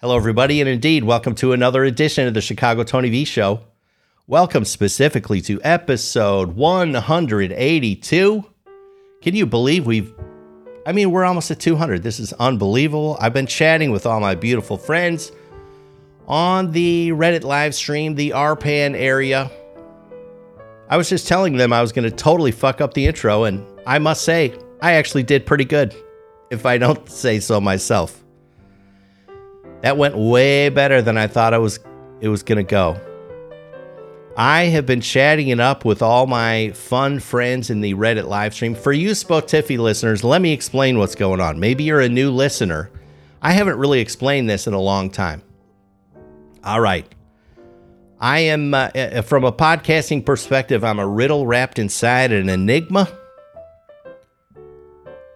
Hello, everybody, and indeed, welcome to another edition of the Chicago Tony V Show. Welcome specifically to episode 182. Can you believe we've, I mean, we're almost at 200. This is unbelievable. I've been chatting with all my beautiful friends on the Reddit live stream, the RPAN area. I was just telling them I was going to totally fuck up the intro, and I must say, I actually did pretty good, if I don't say so myself. That went way better than I thought I was it was going to go. I have been chatting it up with all my fun friends in the Reddit live stream. For you Spotify listeners, let me explain what's going on. Maybe you're a new listener. I haven't really explained this in a long time. All right. I am, uh, uh from a podcasting perspective, I'm a riddle wrapped inside an enigma.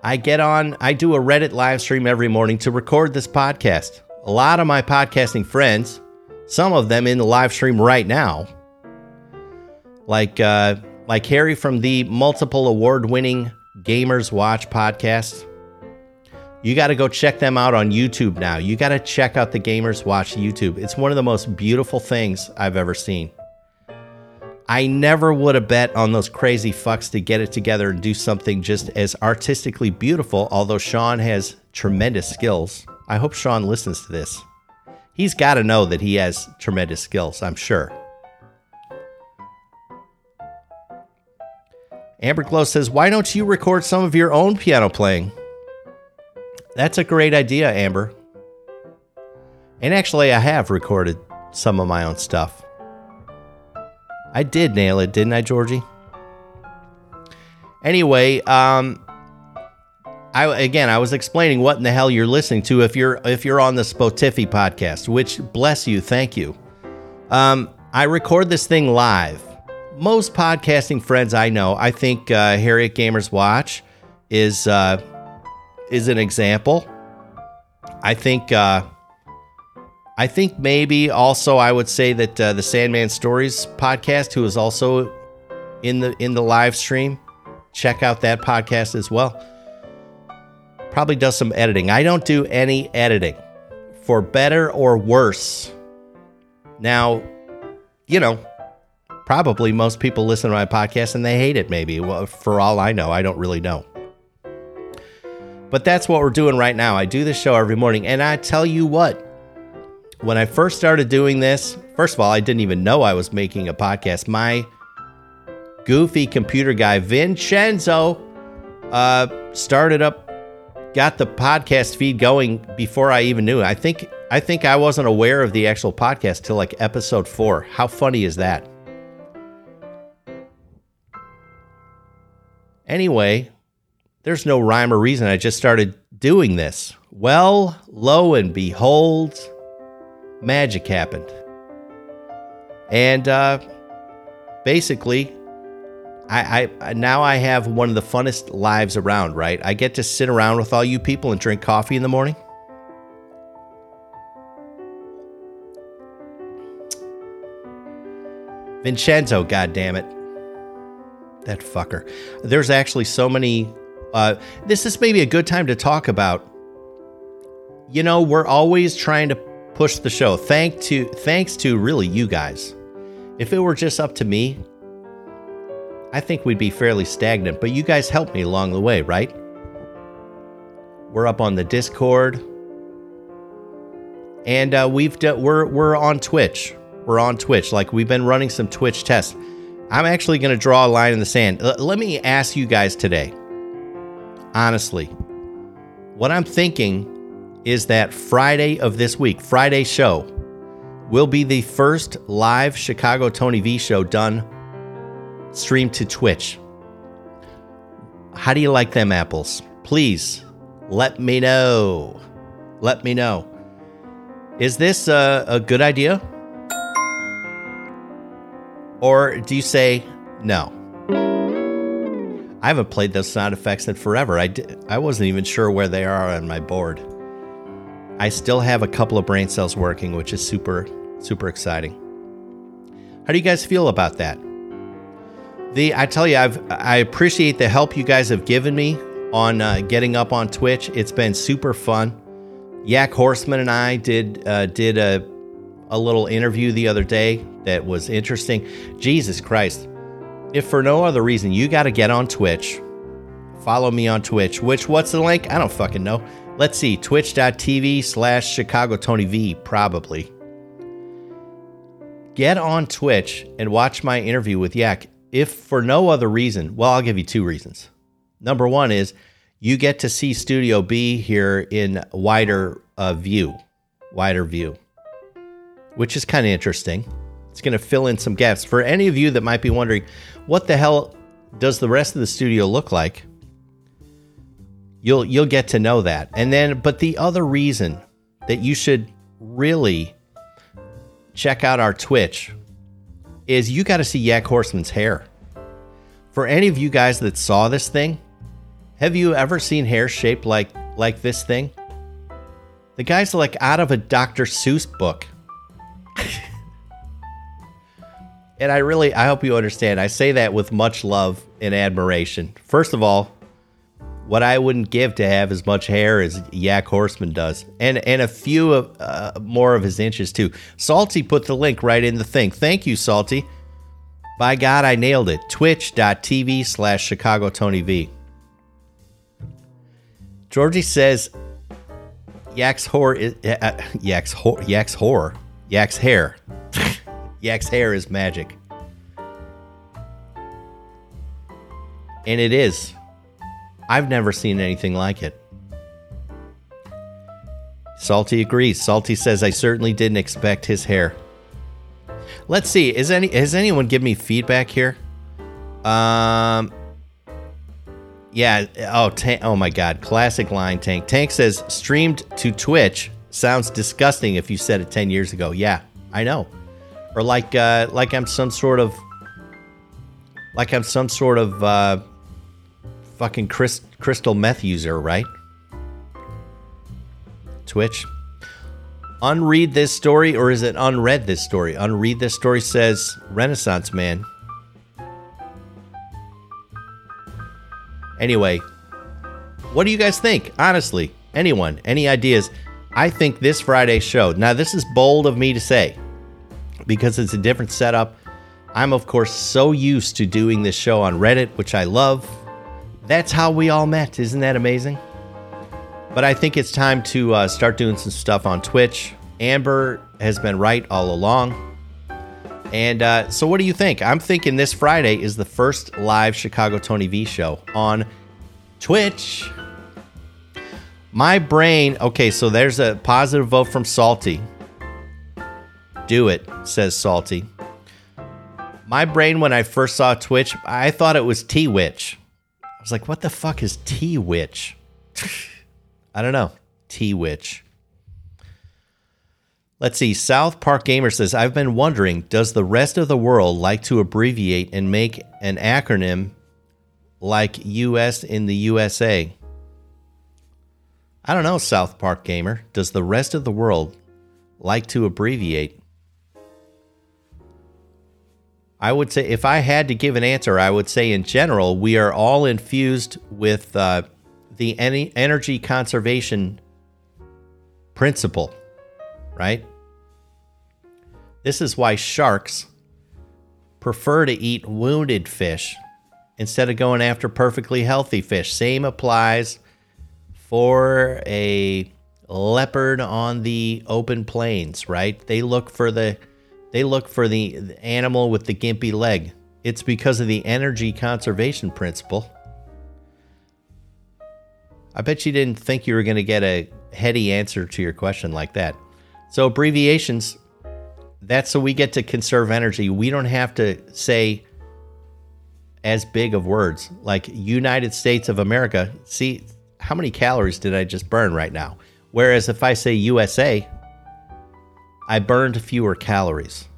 I get on, I do a Reddit live stream every morning to record this podcast a lot of my podcasting friends, some of them in the live stream right now, like uh, like Harry from the multiple award-winning Gamers Watch podcast. You got to go check them out on YouTube now. You got to check out the Gamers Watch YouTube. It's one of the most beautiful things I've ever seen. I never would have bet on those crazy fucks to get it together and do something just as artistically beautiful, although Sean has tremendous skills. I hope Sean listens to this. He's got to know that he has tremendous skills, I'm sure. Amber Glow says, Why don't you record some of your own piano playing? That's a great idea, Amber. And actually, I have recorded some of my own stuff. I did nail it, didn't I, Georgie? Anyway, um, I again, I was explaining what in the hell you're listening to if you're if you're on the Spotify podcast, which bless you, thank you. Um, I record this thing live. Most podcasting friends I know, I think uh, Harriet Gamers Watch is uh, is an example. I think uh, I think maybe also I would say that uh, the Sandman Stories podcast, who is also in the in the live stream, check out that podcast as well probably does some editing. I don't do any editing for better or worse. Now, you know, probably most people listen to my podcast and they hate it, maybe. Well, for all I know, I don't really know. But that's what we're doing right now. I do this show every morning, and I tell you what, when I first started doing this, first of all, I didn't even know I was making a podcast. My goofy computer guy, Vincenzo, uh, started up got the podcast feed going before I even knew. I think I think I wasn't aware of the actual podcast till like episode 4. How funny is that? Anyway, there's no rhyme or reason. I just started doing this. Well, lo and behold, magic happened. And uh, basically, I, I now I have one of the funnest lives around, right? I get to sit around with all you people and drink coffee in the morning. Vincenzo, damn it, That fucker. There's actually so many uh, this is maybe a good time to talk about. You know, we're always trying to push the show. Thank to thanks to really you guys. If it were just up to me, I think we'd be fairly stagnant, but you guys helped me along the way, right? We're up on the Discord. And uh, we've d- we're we're on Twitch. We're on Twitch. Like we've been running some Twitch tests. I'm actually going to draw a line in the sand. L- let me ask you guys today. Honestly, what I'm thinking is that Friday of this week, Friday show, will be the first live Chicago Tony V show done stream to Twitch. How do you like them apples? Please let me know. Let me know. Is this a, a good idea? Or do you say no? I haven't played those sound effects in forever. I, did, I wasn't even sure where they are on my board. I still have a couple of brain cells working, which is super, super exciting. How do you guys feel about that? The I tell you, I've I appreciate the help you guys have given me on uh, getting up on Twitch. It's been super fun. Yak Horseman and I did uh, did a a little interview the other day that was interesting. Jesus Christ. If for no other reason, you got to get on Twitch. Follow me on Twitch. Which, what's the link? I don't fucking know. Let's see. Twitch.tv slash Chicago Tony V, probably. Get on Twitch and watch my interview with Yak. If for no other reason, well, I'll give you two reasons. Number one is you get to see Studio B here in wider uh, view, wider view which is kind of interesting. It's going to fill in some gaps. For any of you that might be wondering, what the hell does the rest of the studio look like? You'll you'll get to know that. And then but the other reason that you should really check out our Twitch is you got to see Yak Horseman's hair. For any of you guys that saw this thing, have you ever seen hair shaped like like this thing? The guy's like out of a Dr. Seuss book. and I really, I hope you understand. I say that with much love and admiration. First of all, what I wouldn't give to have as much hair as Yak Horseman does, and and a few of uh, more of his inches too. Salty put the link right in the thing. Thank you, Salty. By God, I nailed it. Twitch.tv slash Chicago Tony V. Georgie says, Yak's horror is, uh, uh Yak's, ho- Yak's horror Yak's hair. Yak's hair is magic. And it is. I've never seen anything like it. Salty agrees. Salty says, I certainly didn't expect his hair. Let's see. Is any has anyone give me feedback here? Um Yeah, oh tank, oh my god, classic line tank. Tank says streamed to Twitch sounds disgusting if you said it 10 years ago. Yeah, I know. Or like uh, like I'm some sort of like I'm some sort of uh, fucking crystal meth user, right? Twitch. Unread this story, or is it unread this story? Unread this story says Renaissance Man. Anyway, what do you guys think? Honestly, anyone, any ideas? I think this Friday's show, now this is bold of me to say because it's a different setup. I'm, of course, so used to doing this show on Reddit, which I love. That's how we all met. Isn't that amazing? But I think it's time to uh, start doing some stuff on Twitch. Amber has been right all along. And uh, so, what do you think? I'm thinking this Friday is the first live Chicago Tony V show on Twitch. My brain, okay, so there's a positive vote from Salty. Do it, says Salty. My brain, when I first saw Twitch, I thought it was T Witch. Was like, what the fuck is T Witch? I don't know. T Witch. Let's see. South Park Gamer says, I've been wondering, does the rest of the world like to abbreviate and make an acronym like US in the USA? I don't know, South Park Gamer. Does the rest of the world like to abbreviate? I would say, if I had to give an answer, I would say in general, we are all infused with uh, the energy conservation principle, right? This is why sharks prefer to eat wounded fish instead of going after perfectly healthy fish. Same applies for a leopard on the open plains, right? They look for the they look for the, animal with the gimpy leg. It's because of the energy conservation principle. I bet you didn't think you were going to get a heady answer to your question like that. So abbreviations that's so we get to conserve energy. We don't have to say as big of words like United States of America. See, how many calories did I just burn right now? Whereas if I say USA, I burned fewer calories.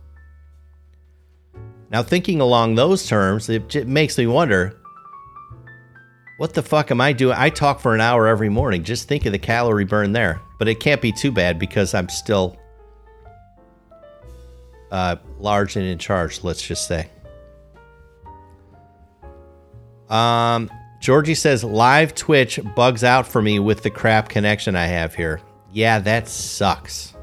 Now, thinking along those terms, it makes me wonder what the fuck am I doing? I talk for an hour every morning. Just think of the calorie burn there. But it can't be too bad because I'm still uh, large and in charge, let's just say. Um, Georgie says live Twitch bugs out for me with the crap connection I have here. Yeah, that sucks.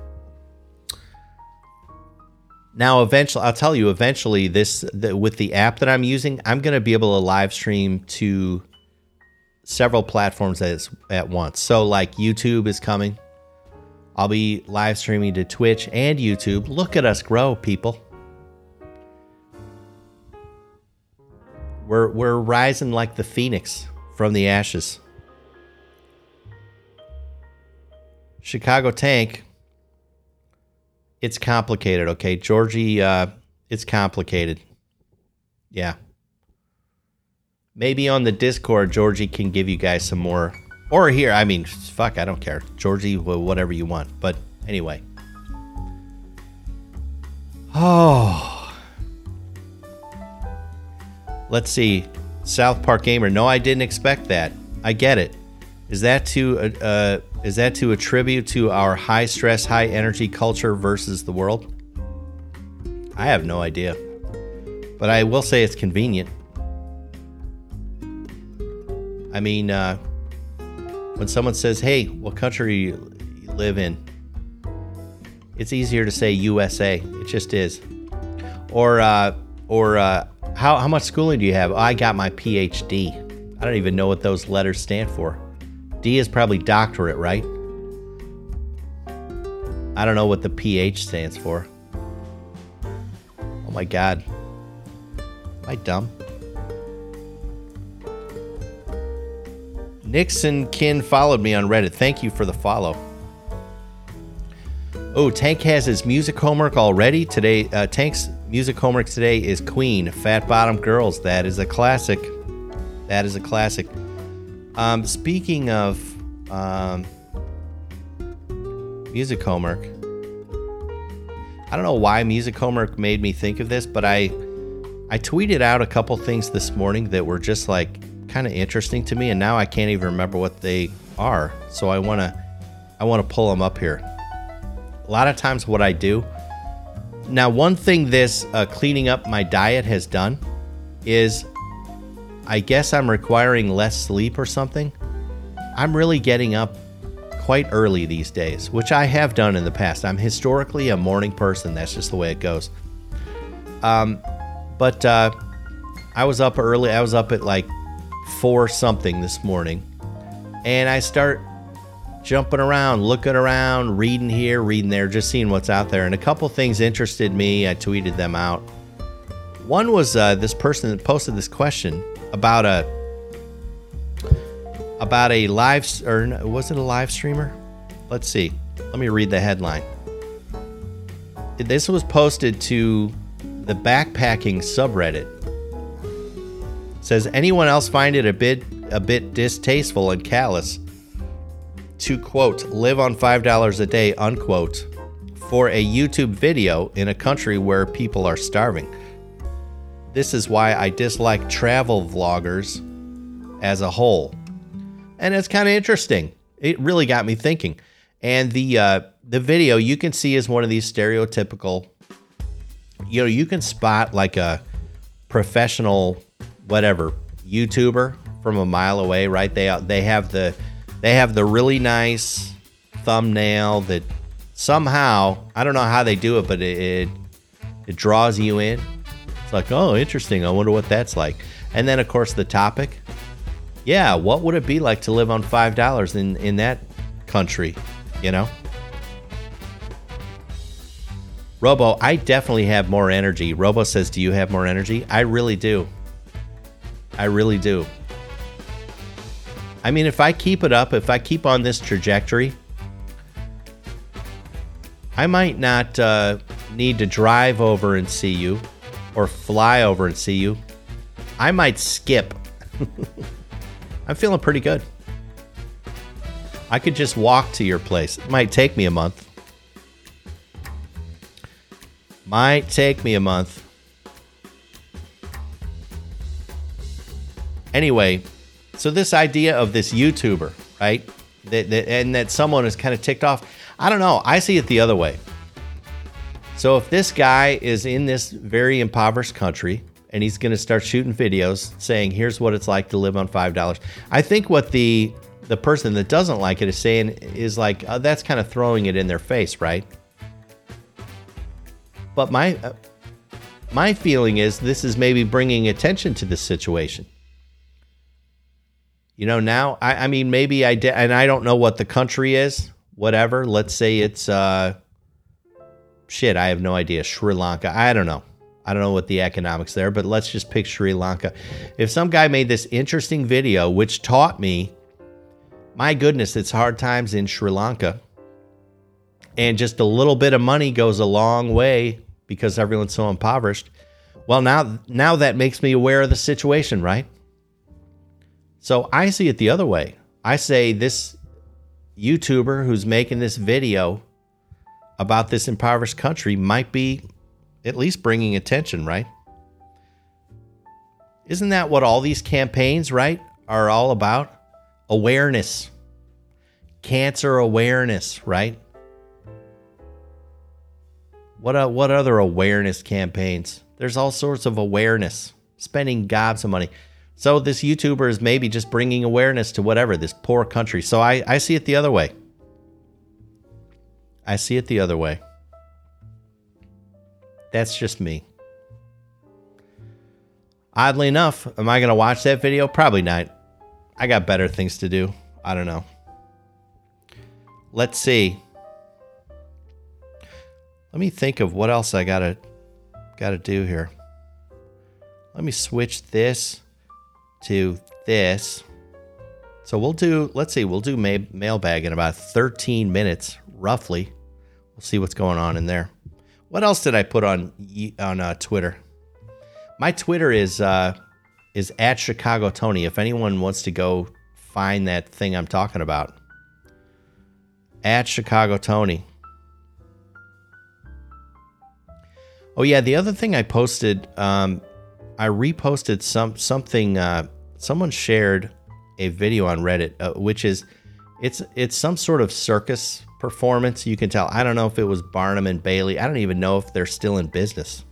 Now, eventually, I'll tell you. Eventually, this the, with the app that I'm using, I'm going to be able to live stream to several platforms at, at once. So, like YouTube is coming. I'll be live streaming to Twitch and YouTube. Look at us grow, people. We're we're rising like the phoenix from the ashes. Chicago Tank it's complicated, okay? Georgie, uh, it's complicated. Yeah. Maybe on the Discord, Georgie can give you guys some more. Or here, I mean, fuck, I don't care. Georgie, whatever you want. But anyway. Oh. Let's see. South Park Gamer. No, I didn't expect that. I get it. Is that to uh, uh is that to attribute to our high stress, high energy culture versus the world? I have no idea. But I will say it's convenient. I mean, uh, when someone says, hey, what country you live in? It's easier to say USA. It just is. Or, uh, or uh, how, how much schooling do you have? I got my PhD. I don't even know what those letters stand for. D is probably doctorate, right? I don't know what the PH stands for. Oh my god. Am I dumb? Nixon Kin followed me on Reddit. Thank you for the follow. Oh, Tank has his music homework already. Today, uh, Tank's music homework today is Queen, Fat Bottom Girls. That is a classic. That is a classic. Um, speaking of um, music homework, I don't know why music homework made me think of this, but I I tweeted out a couple things this morning that were just like kind of interesting to me, and now I can't even remember what they are. So I wanna I want to pull them up here. A lot of times, what I do now, one thing this uh, cleaning up my diet has done is I guess I'm requiring less sleep or something. I'm really getting up quite early these days, which I have done in the past. I'm historically a morning person. That's just the way it goes. Um, but uh, I was up early. I was up at like four something this morning, and I start jumping around, looking around, reading here, reading there, just seeing what's out there. And a couple things interested me. I tweeted them out. One was uh, this person that posted this question about a about a live or was it a live streamer? Let's see. Let me read the headline. This was posted to the backpacking subreddit. It says anyone else find it a bit a bit distasteful and callous to quote live on five dollars a day unquote for a YouTube video in a country where people are starving. This is why I dislike travel vloggers as a whole. And it's kind of interesting. It really got me thinking. And the uh, the video you can see is one of these stereotypical you know, you can spot like a professional whatever YouTuber from a mile away, right? They they have the they have the really nice thumbnail that somehow I don't know how they do it, but it, it it draws you in like, oh, interesting. I wonder what that's like. And then, of course, the topic. Yeah, what would it be like to live on five dollars in in that country? You know. Robo, I definitely have more energy. Robo says, "Do you have more energy?" I really do. I really do. I mean, if I keep it up, if I keep on this trajectory, I might not uh, need to drive over and see you or fly over and see you, I might skip. I'm feeling pretty good. I could just walk to your place. It might take me a month. Might take me a month. Anyway, so this idea of this YouTuber, right? That, that, and that someone is kind of ticked off. I don't know. I see it the other way. So if this guy is in this very impoverished country and he's going to start shooting videos saying, "Here's what it's like to live on five dollars," I think what the the person that doesn't like it is saying is like uh, that's kind of throwing it in their face, right? But my uh, my feeling is this is maybe bringing attention to this situation. You know, now I, I mean maybe I did, and I don't know what the country is. Whatever. Let's say it's uh, shit. I have no idea. Sri Lanka. I don't know. I don't know what the economics there, but let's just pick Sri Lanka. If some guy made this interesting video which taught me, my goodness, it's hard times in Sri Lanka. And just a little bit of money goes a long way because everyone's so impoverished. Well, now now that makes me aware of the situation, right? So I see it the other way. I say this YouTuber who's making this video about this impoverished country might be at least bringing attention, right? Isn't that what all these campaigns, right, are all about? Awareness, cancer awareness, right? What uh, what other awareness campaigns? There's all sorts of awareness, spending gobs of money. So this YouTuber is maybe just bringing awareness to whatever this poor country. So I, I see it the other way. I see it the other way. That's just me. Oddly enough, am I going to watch that video? Probably not. I got better things to do. I don't know. Let's see. Let me think of what else I got to got to do here. Let me switch this to this. So we'll do, let's see, we'll do ma- mailbag in about 13 minutes, roughly. We'll see what's going on in there. What else did I put on on uh, Twitter? My Twitter is uh, is at Chicago Tony. If anyone wants to go find that thing I'm talking about, at Chicago Tony. Oh yeah, the other thing I posted, um, I reposted some something. Uh, someone shared a video on Reddit, uh, which is it's it's some sort of circus performance. You can tell. I don't know if it was Barnum and Bailey. I don't even know if they're still in business.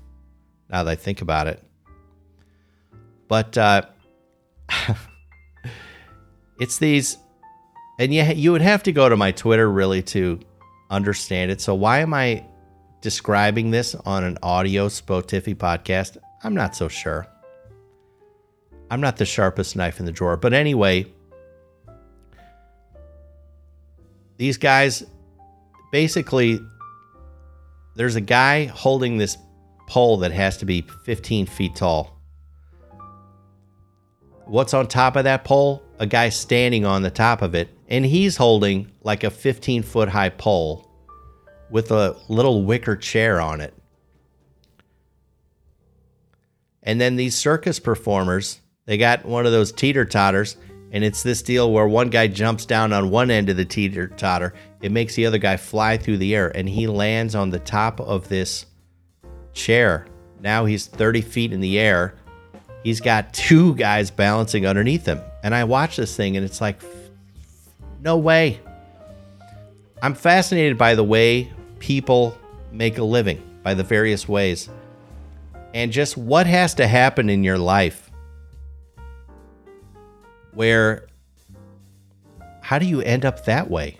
Now that I think about it, but uh, it's these, and you you would have to go to my Twitter really to understand it. So why am I describing this on an audio Spotify podcast? I'm not so sure. I'm not the sharpest knife in the drawer, but anyway, these guys basically there's a guy holding this pole that has to be 15 feet tall. What's on top of that pole? A guy standing on the top of it, and he's holding like a 15 foot high pole with a little wicker chair on it. And then these circus performers, they got one of those teeter totters and it's this deal where one guy jumps down on one end of the teeter totter. It makes the other guy fly through the air, and he lands on the top of this chair. Now he's 30 feet in the air. He's got two guys balancing underneath him. And I watch this thing, and it's like, no way. I'm fascinated by the way people make a living, by the various ways. And just what has to happen in your life where how do you end up that way?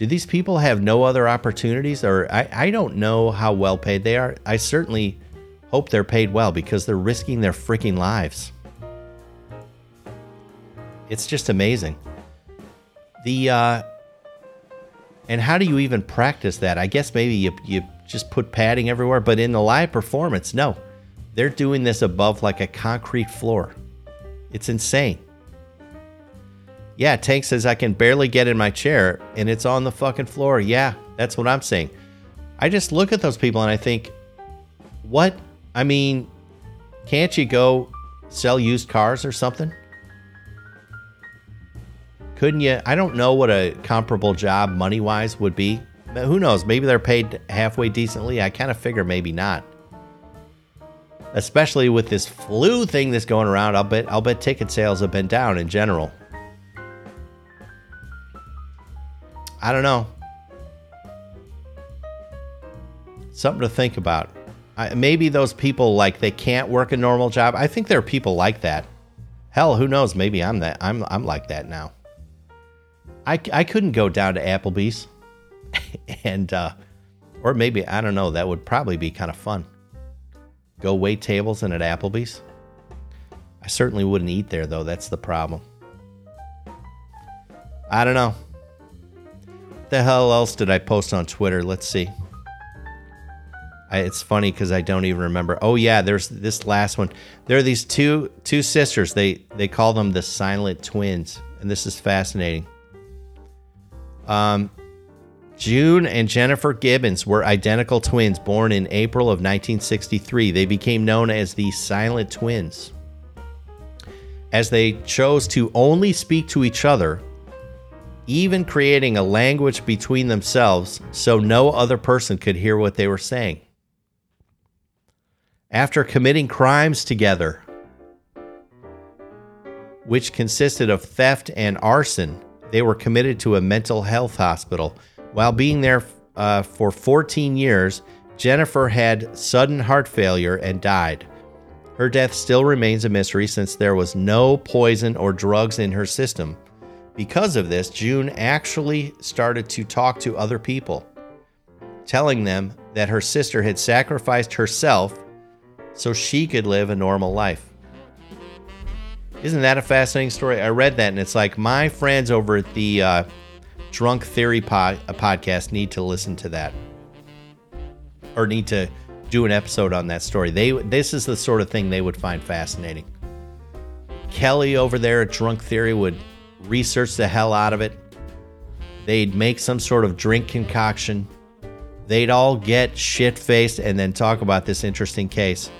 Do these people have no other opportunities? Or I, I don't know how well paid they are. I certainly hope they're paid well because they're risking their freaking lives. It's just amazing. The uh and how do you even practice that? I guess maybe you you just put padding everywhere, but in the live performance, no. They're doing this above like a concrete floor. It's insane. Yeah, Tank says I can barely get in my chair and it's on the fucking floor. Yeah, that's what I'm saying. I just look at those people and I think, what? I mean, can't you go sell used cars or something? Couldn't you? I don't know what a comparable job money wise would be. Who knows? Maybe they're paid halfway decently. I kind of figure maybe not especially with this flu thing that's going around. I'll bet I'll bet ticket sales have been down in general. I don't know. Something to think about. I, maybe those people like they can't work a normal job. I think there are people like that. Hell, who knows? Maybe I'm that. I'm I'm like that now. I, I couldn't go down to Applebee's, and uh, or maybe I don't know. That would probably be kind of fun. Go wait tables and at Applebee's. I certainly wouldn't eat there though. That's the problem. I don't know. The hell else did I post on Twitter? Let's see. I, it's funny because I don't even remember. Oh yeah, there's this last one. There are these two two sisters. They they call them the silent twins, and this is fascinating. Um, June and Jennifer Gibbons were identical twins born in April of 1963. They became known as the Silent Twins. As they chose to only speak to each other, even creating a language between themselves so no other person could hear what they were saying. After committing crimes together, which consisted of theft and arson, they were committed to a mental health hospital. While being there uh, for 14 years, Jennifer had sudden heart failure and died. Her death still remains a mystery since there was no poison or drugs in her system. Because of this, June actually started to talk to other people, telling them that her sister had sacrificed herself so she could live a normal life. Isn't that a fascinating story? I read that and it's like my friends over at the uh, Drunk Theory pod, podcast need to listen to that or need to do an episode on that story. They this is the sort of thing they would find fascinating. Kelly over there at Drunk Theory would research the hell out of it. They'd make some sort of drink concoction. They'd all get shit faced and then talk about this interesting case.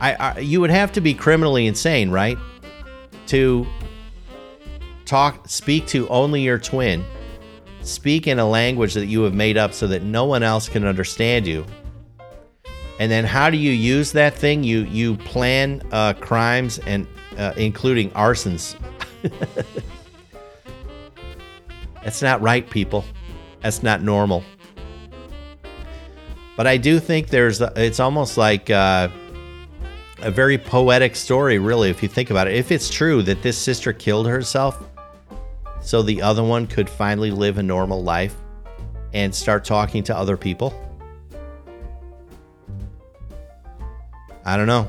I, I, you would have to be criminally insane, right? To talk speak to only your twin. Speak in a language that you have made up so that no one else can understand you. And then how do you use that thing? You you plan uh, crimes and uh, including arsons. That's not right, people. That's not normal. But I do think there's it's almost like uh, a very poetic story, really, if you think about it. If it's true that this sister killed herself so the other one could finally live a normal life and start talking to other people, I don't know.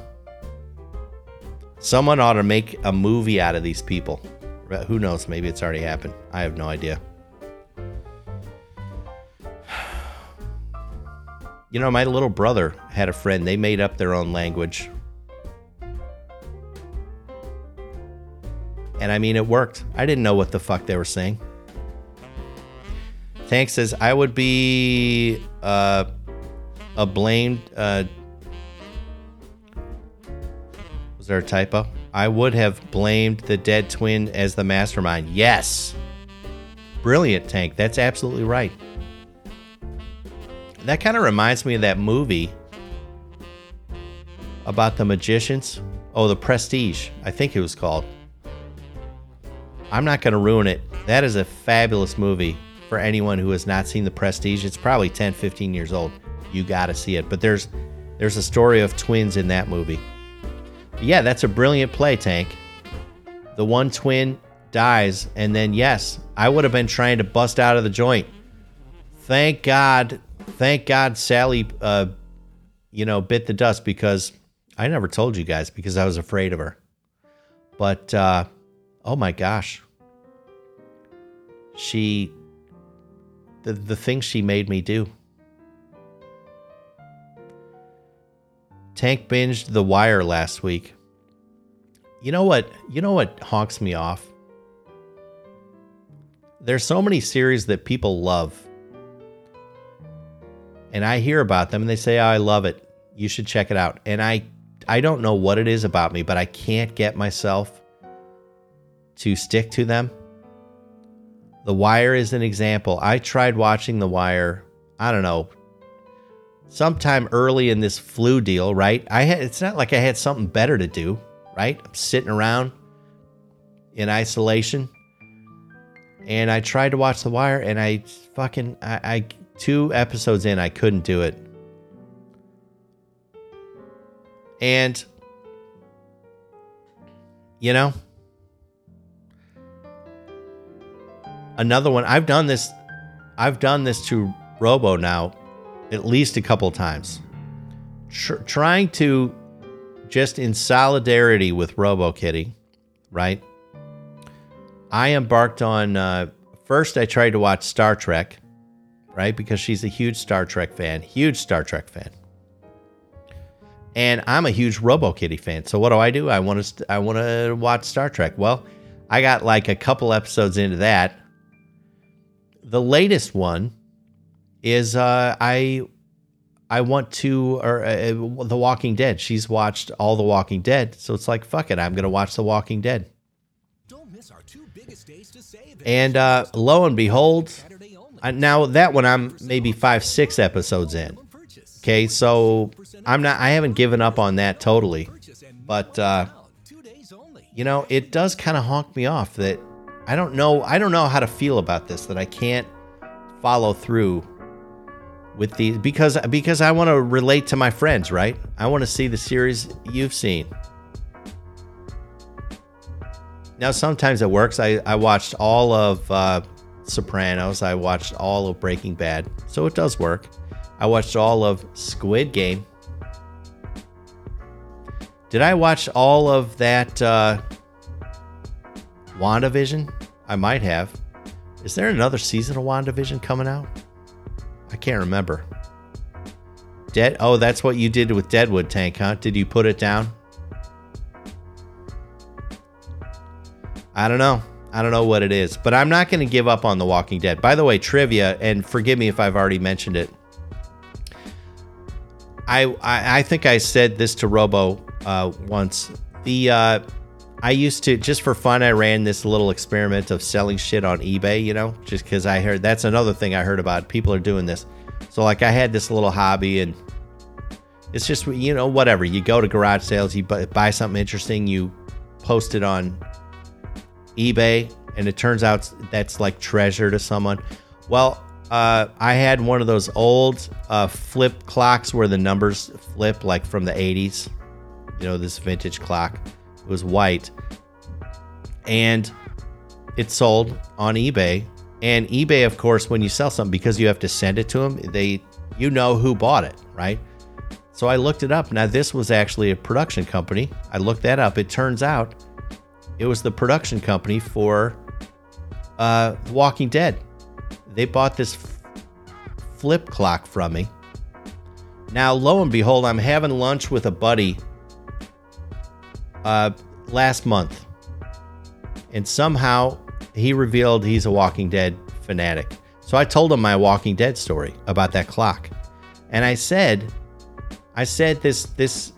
Someone ought to make a movie out of these people. Who knows? Maybe it's already happened. I have no idea. You know, my little brother had a friend. They made up their own language And I mean, it worked. I didn't know what the fuck they were saying. Tank says, I would be uh, a blamed. Uh, was there a typo? I would have blamed the dead twin as the mastermind. Yes. Brilliant, Tank. That's absolutely right. That kind of reminds me of that movie about the magicians. Oh, The Prestige, I think it was called. I'm not going to ruin it. That is a fabulous movie for anyone who has not seen The Prestige. It's probably 10, 15 years old. You got to see it. But there's there's a story of twins in that movie. Yeah, that's a brilliant play, Tank. The one twin dies, and then yes, I would have been trying to bust out of the joint. Thank God, thank God, Sally, uh, you know, bit the dust because I never told you guys because I was afraid of her. But uh, oh my gosh, she the the things she made me do. Tank binged The Wire last week. You know what? You know what honks me off? There's so many series that people love. And I hear about them and they say, oh, "I love it. You should check it out." And I I don't know what it is about me, but I can't get myself to stick to them. The Wire is an example. I tried watching The Wire, I don't know, sometime early in this flu deal, right? I had it's not like I had something better to do, right? I'm sitting around in isolation. And I tried to watch The Wire and I fucking I, I two episodes in I couldn't do it. And you know, another one. I've done this. I've done this to Robo now, at least a couple times. Tr- trying to just in solidarity with Robo Kitty, right? I embarked on. Uh, first, I tried to watch Star Trek, right? Because she's a huge Star Trek fan, huge Star Trek fan. And I'm a huge Robo Kitty fan. So what do I do? I want to I want to watch Star Trek. Well, I got like a couple episodes into that. The latest one is uh, I I want to or uh, The Walking Dead. She's watched all The Walking Dead, so it's like fuck it, I'm gonna watch The Walking Dead. And uh, lo and behold, I, now that one I'm maybe five six episodes in. Okay, so I'm not. I haven't given up on that totally, but uh, you know, it does kind of honk me off that I don't know. I don't know how to feel about this. That I can't follow through with these because because I want to relate to my friends, right? I want to see the series you've seen. Now sometimes it works. I I watched all of uh, Sopranos. I watched all of Breaking Bad, so it does work. I watched all of Squid Game. Did I watch all of that uh, WandaVision? I might have. Is there another season of WandaVision coming out? I can't remember. Dead. Oh, that's what you did with Deadwood Tank, huh? Did you put it down? I don't know. I don't know what it is, but I'm not going to give up on The Walking Dead. By the way, trivia, and forgive me if I've already mentioned it. I, I, I think I said this to Robo uh, once. The uh, I used to just for fun. I ran this little experiment of selling shit on eBay. You know, just because I heard that's another thing I heard about. People are doing this. So like I had this little hobby and it's just you know whatever. You go to garage sales, you buy something interesting, you post it on eBay, and it turns out that's like treasure to someone. Well, uh, I had one of those old uh, flip clocks where the numbers flip, like from the 80s. You know, this vintage clock. It was white. And it sold on eBay. And eBay, of course, when you sell something, because you have to send it to them, they you know who bought it, right? So I looked it up. Now this was actually a production company. I looked that up. It turns out it was the production company for uh, Walking Dead they bought this flip clock from me. Now, lo and behold, I'm having lunch with a buddy uh, last month. And somehow he revealed he's a Walking Dead fanatic. So I told him my Walking Dead story about that clock. And I said, I said this this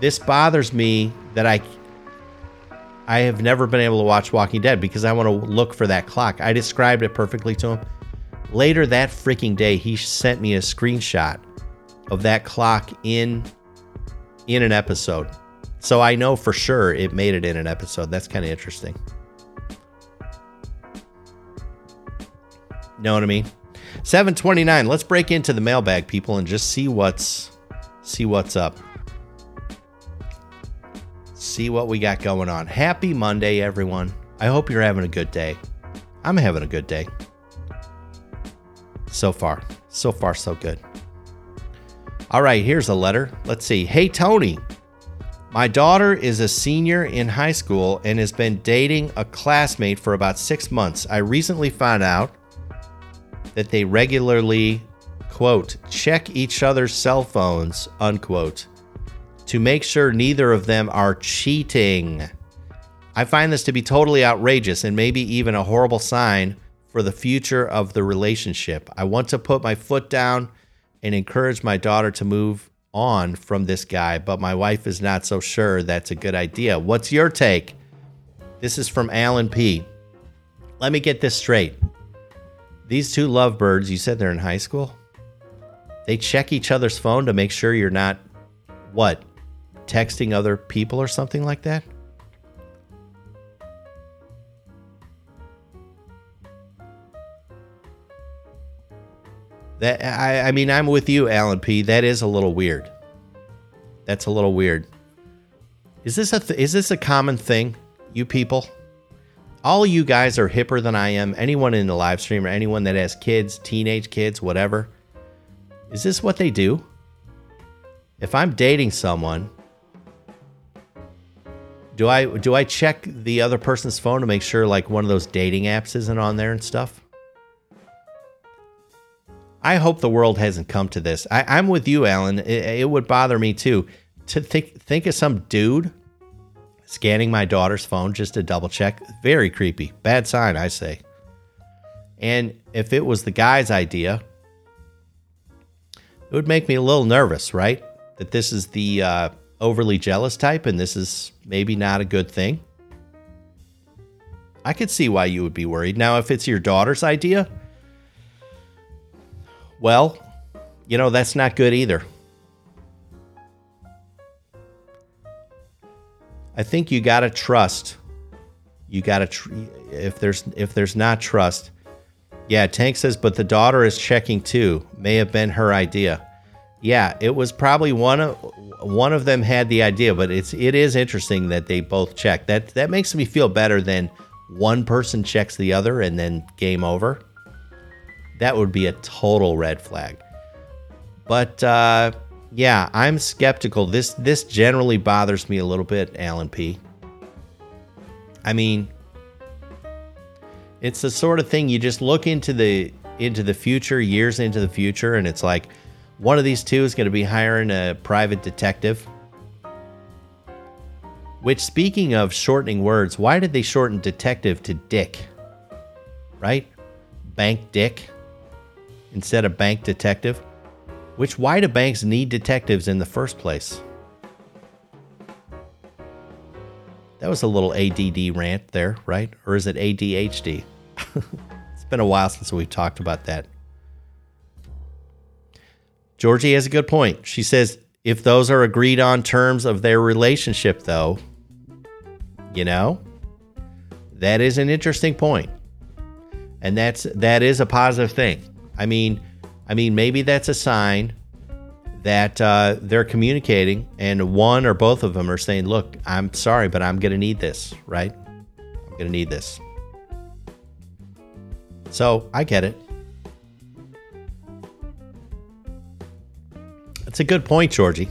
this bothers me that I I have never been able to watch Walking Dead because I want to look for that clock. I described it perfectly to him. Later that freaking day, he sent me a screenshot of that clock in in an episode. So I know for sure it made it in an episode. That's kind of interesting. Know what I mean? 729. Let's break into the mailbag people and just see what's see what's up see what we got going on. Happy Monday, everyone. I hope you're having a good day. I'm having a good day. So far. So far, so good. All right, here's a letter. Let's see. Hey, Tony. My daughter is a senior in high school and has been dating a classmate for about six months. I recently found out that they regularly, quote, check each other's cell phones, unquote to make sure neither of them are cheating. I find this to be totally outrageous and maybe even a horrible sign for the future of the relationship. I want to put my foot down and encourage my daughter to move on from this guy, but my wife is not so sure that's a good idea. What's your take? This is from Alan P. Let me get this straight. These two lovebirds, you said they're in high school? They check each other's phone to make sure you're not what? texting other people or something like that? That I, I mean, I'm with you, Alan P. That is a little weird. That's a little weird. Is this a th- is this a common thing, you people? All you guys are hipper than I am. Anyone in the live stream or anyone that has kids, teenage kids, whatever. Is this what they do? If I'm dating someone, do I do I check the other person's phone to make sure like one of those dating apps isn't on there and stuff? I hope the world hasn't come to this. I, am with you, Alan. It, it, would bother me too to think think of some dude scanning my daughter's phone just to double check. Very creepy. Bad sign, I say. And if it was the guy's idea, it would make me a little nervous, right? That this is the uh, overly jealous type and this is maybe not a good thing. I could see why you would be worried. Now, if it's your daughter's idea, well, you know, that's not good either. I think you got to trust. You got to tr- if there's if there's not trust. Yeah, Tank says but the daughter is checking too. May have been her idea. Yeah, it was probably one of one of them had the idea, but it's it is interesting that they both check. That that makes me feel better than one person checks the other and then game over. That would be a total red flag. But uh, yeah, I'm skeptical. This this generally bothers me a little bit, Alan P. I mean, it's the sort of thing you just look into the into the future, years into the future, and it's like one of these two is going to be hiring a private detective. Which, speaking of shortening words, why did they shorten detective to dick? Right? Bank dick instead of bank detective? Which why do banks need detectives in the first place? That was a little ADD rant there, right? Or is it ADHD? it's been a while since we've talked about that. Georgie has a good point. She says if those are agreed on terms of their relationship, though, you know, that is an interesting point. And that's that is a positive thing. I mean, I mean, maybe that's a sign that uh, they're communicating, and one or both of them are saying, "Look, I'm sorry, but I'm going to need this, right? I'm going to need this." So I get it. That's a good point, Georgie.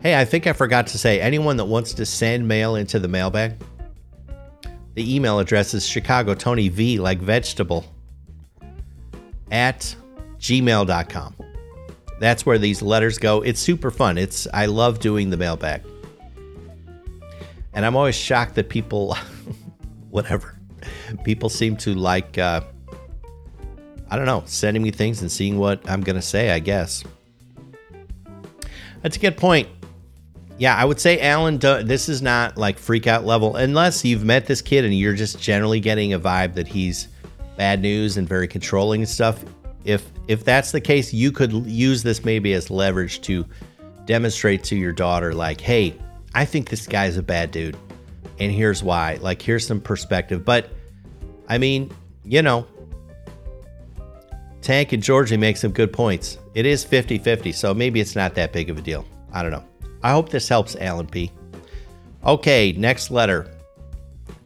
Hey, I think I forgot to say anyone that wants to send mail into the mailbag, the email address is Chicago Tony V like vegetable at gmail.com. That's where these letters go. It's super fun. It's I love doing the mailbag. And I'm always shocked that people whatever. People seem to like uh I don't know, sending me things and seeing what I'm going to say, I guess. That's a good point. Yeah, I would say Alan, this is not like freak out level unless you've met this kid and you're just generally getting a vibe that he's bad news and very controlling and stuff. If if that's the case, you could use this maybe as leverage to demonstrate to your daughter like, "Hey, I think this guy's a bad dude." And here's why. Like here's some perspective. But I mean, you know, Tank and Georgie make some good points. It is 50-50, so maybe it's not that big of a deal. I don't know. I hope this helps Alan P. Okay, next letter.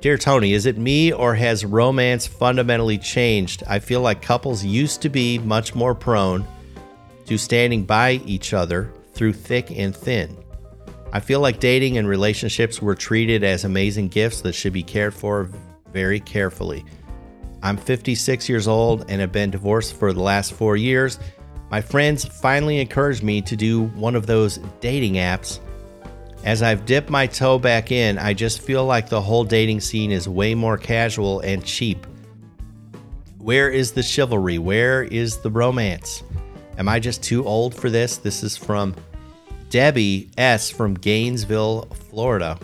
Dear Tony, is it me or has romance fundamentally changed? I feel like couples used to be much more prone to standing by each other through thick and thin. I feel like dating and relationships were treated as amazing gifts that should be cared for very carefully. I'm 56 years old and have been divorced for the last four years. My friends finally encouraged me to do one of those dating apps as I've dipped my toe back in, I just feel like the whole dating scene is way more casual and cheap. Where is the chivalry? Where is the romance? Am I just too old for this? This is from Debbie S. from Gainesville, Florida.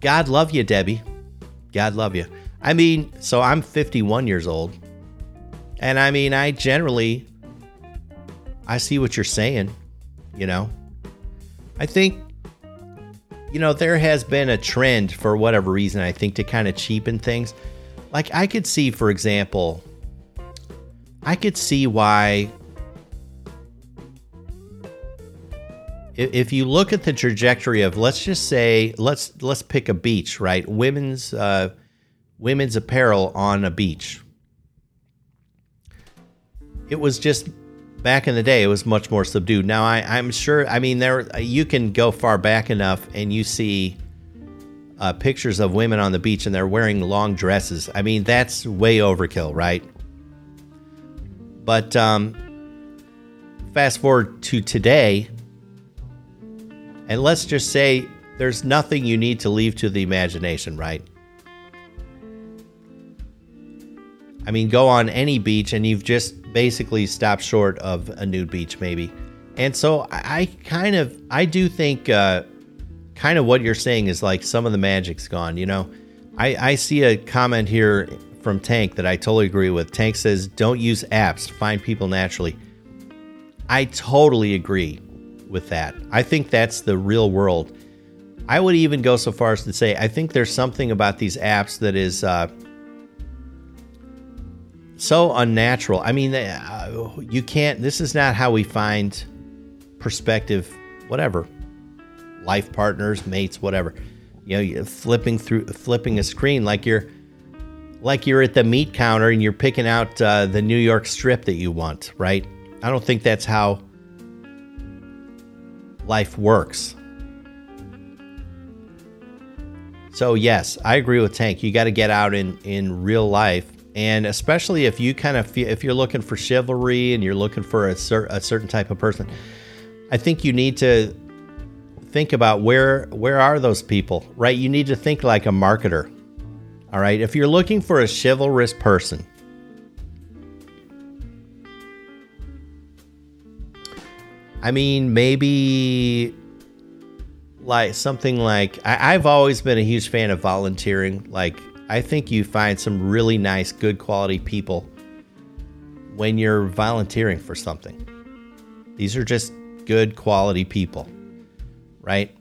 God love you, Debbie. God love you. I mean, so I'm 51 years old. And I mean, I generally I see what you're saying, you know. I think you know, there has been a trend for whatever reason, I think, to kind of cheapen things. Like, I could see, for example, I could see why if, you look at the trajectory of let's just say let's let's pick a beach, right? Women's uh, women's apparel on a beach. It was just back in the day. It was much more subdued. Now I, I'm sure. I mean, there you can go far back enough and you see uh, pictures of women on the beach and they're wearing long dresses. I mean, that's way overkill, right? But um, fast forward to today, and let's just say there's nothing you need to leave to the imagination, right? I mean, go on any beach and you've just basically stopped short of a nude beach, maybe. And so I, kind of, I do think, uh, kind of what you're saying is like some of the magic's gone. You know, I, I see a comment here from Tank that I totally agree with. Tank says, "Don't use apps. To find people naturally." I totally agree with that. I think that's the real world. I would even go so far as to say I think there's something about these apps that is uh, so unnatural. I mean, uh, you can't. This is not how we find perspective, whatever, life partners, mates, whatever. You know, you're flipping through, flipping a screen like you're, like you're at the meat counter and you're picking out uh, the New York strip that you want, right? I don't think that's how life works. So yes, I agree with Tank. You got to get out in in real life, and especially if you kind of feel, if you're looking for chivalry and you're looking for a, cer- a certain type of person, I think you need to think about where where are those people, right? You need to think like a marketer. All right, if you're looking for a chivalrous person, I mean, maybe like something like I, have always been a huge fan of volunteering. Like, I think you find some really nice, good quality people when you're volunteering for something. These are just good quality people, right?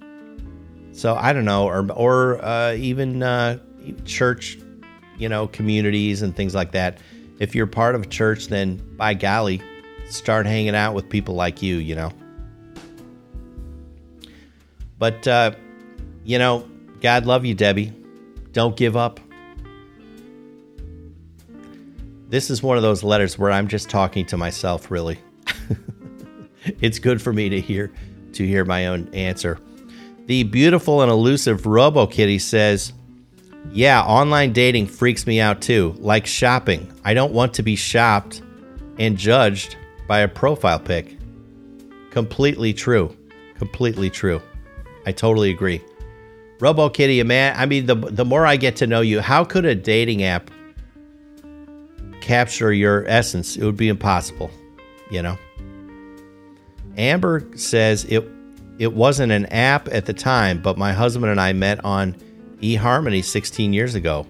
So I don't know, or or uh, even uh, church, you know, communities and things like that. If you're part of a church, then by golly, start hanging out with people like you, you know. But, uh, you know, God love you, Debbie. Don't give up. This is one of those letters where I'm just talking to myself, really. it's good for me to hear to hear my own answer. The beautiful and elusive RoboKitty says, "Yeah, online dating freaks me out too, like shopping. I don't want to be shopped and judged by a profile pic. Completely true. Completely true. I totally agree. Robo Kitty, man, I mean, the, the more I get to know you, how could a dating app capture your essence? It would be impossible, you know? Amber says it it wasn't an app at the time, but my husband and I met on eHarmony 16 years ago.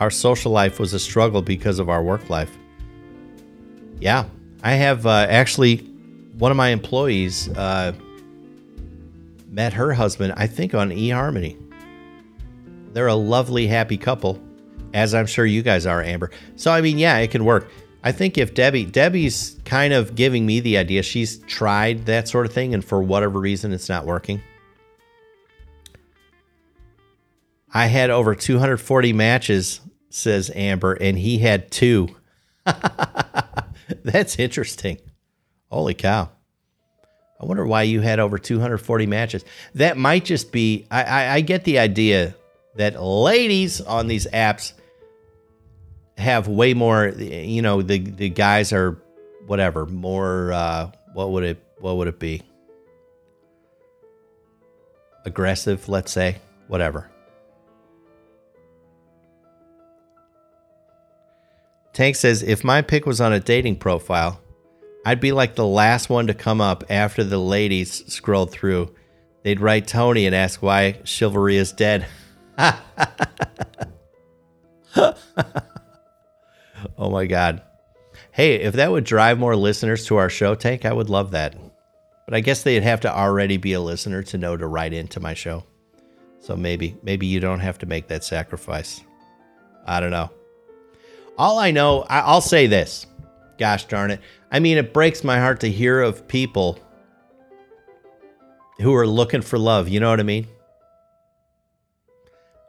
Our social life was a struggle because of our work life. Yeah, I have uh, actually one of my employees uh, met her husband, I think, on eHarmony. They're a lovely, happy couple, as I'm sure you guys are, Amber. So, I mean, yeah, it can work. I think if Debbie, Debbie's kind of giving me the idea, she's tried that sort of thing, and for whatever reason, it's not working. I had over 240 matches, says Amber, and he had two. That's interesting. Holy cow. I wonder why you had over 240 matches. That might just be, I, I, I get the idea that ladies on these apps have way more, you know, the, the guys are whatever, more, uh, what would it, what would it be? Aggressive, let's say, whatever. Tank says if my pic was on a dating profile, I'd be like the last one to come up after the ladies scrolled through. They'd write Tony and ask why chivalry is dead. oh my God. Hey, if that would drive more listeners to our show, Tank, I would love that. But I guess they'd have to already be a listener to know to write into my show. So maybe, maybe you don't have to make that sacrifice. I don't know. All I know, I, will say this. Gosh darn it. I mean, it breaks my heart to hear of people who are looking for love. You know what I mean?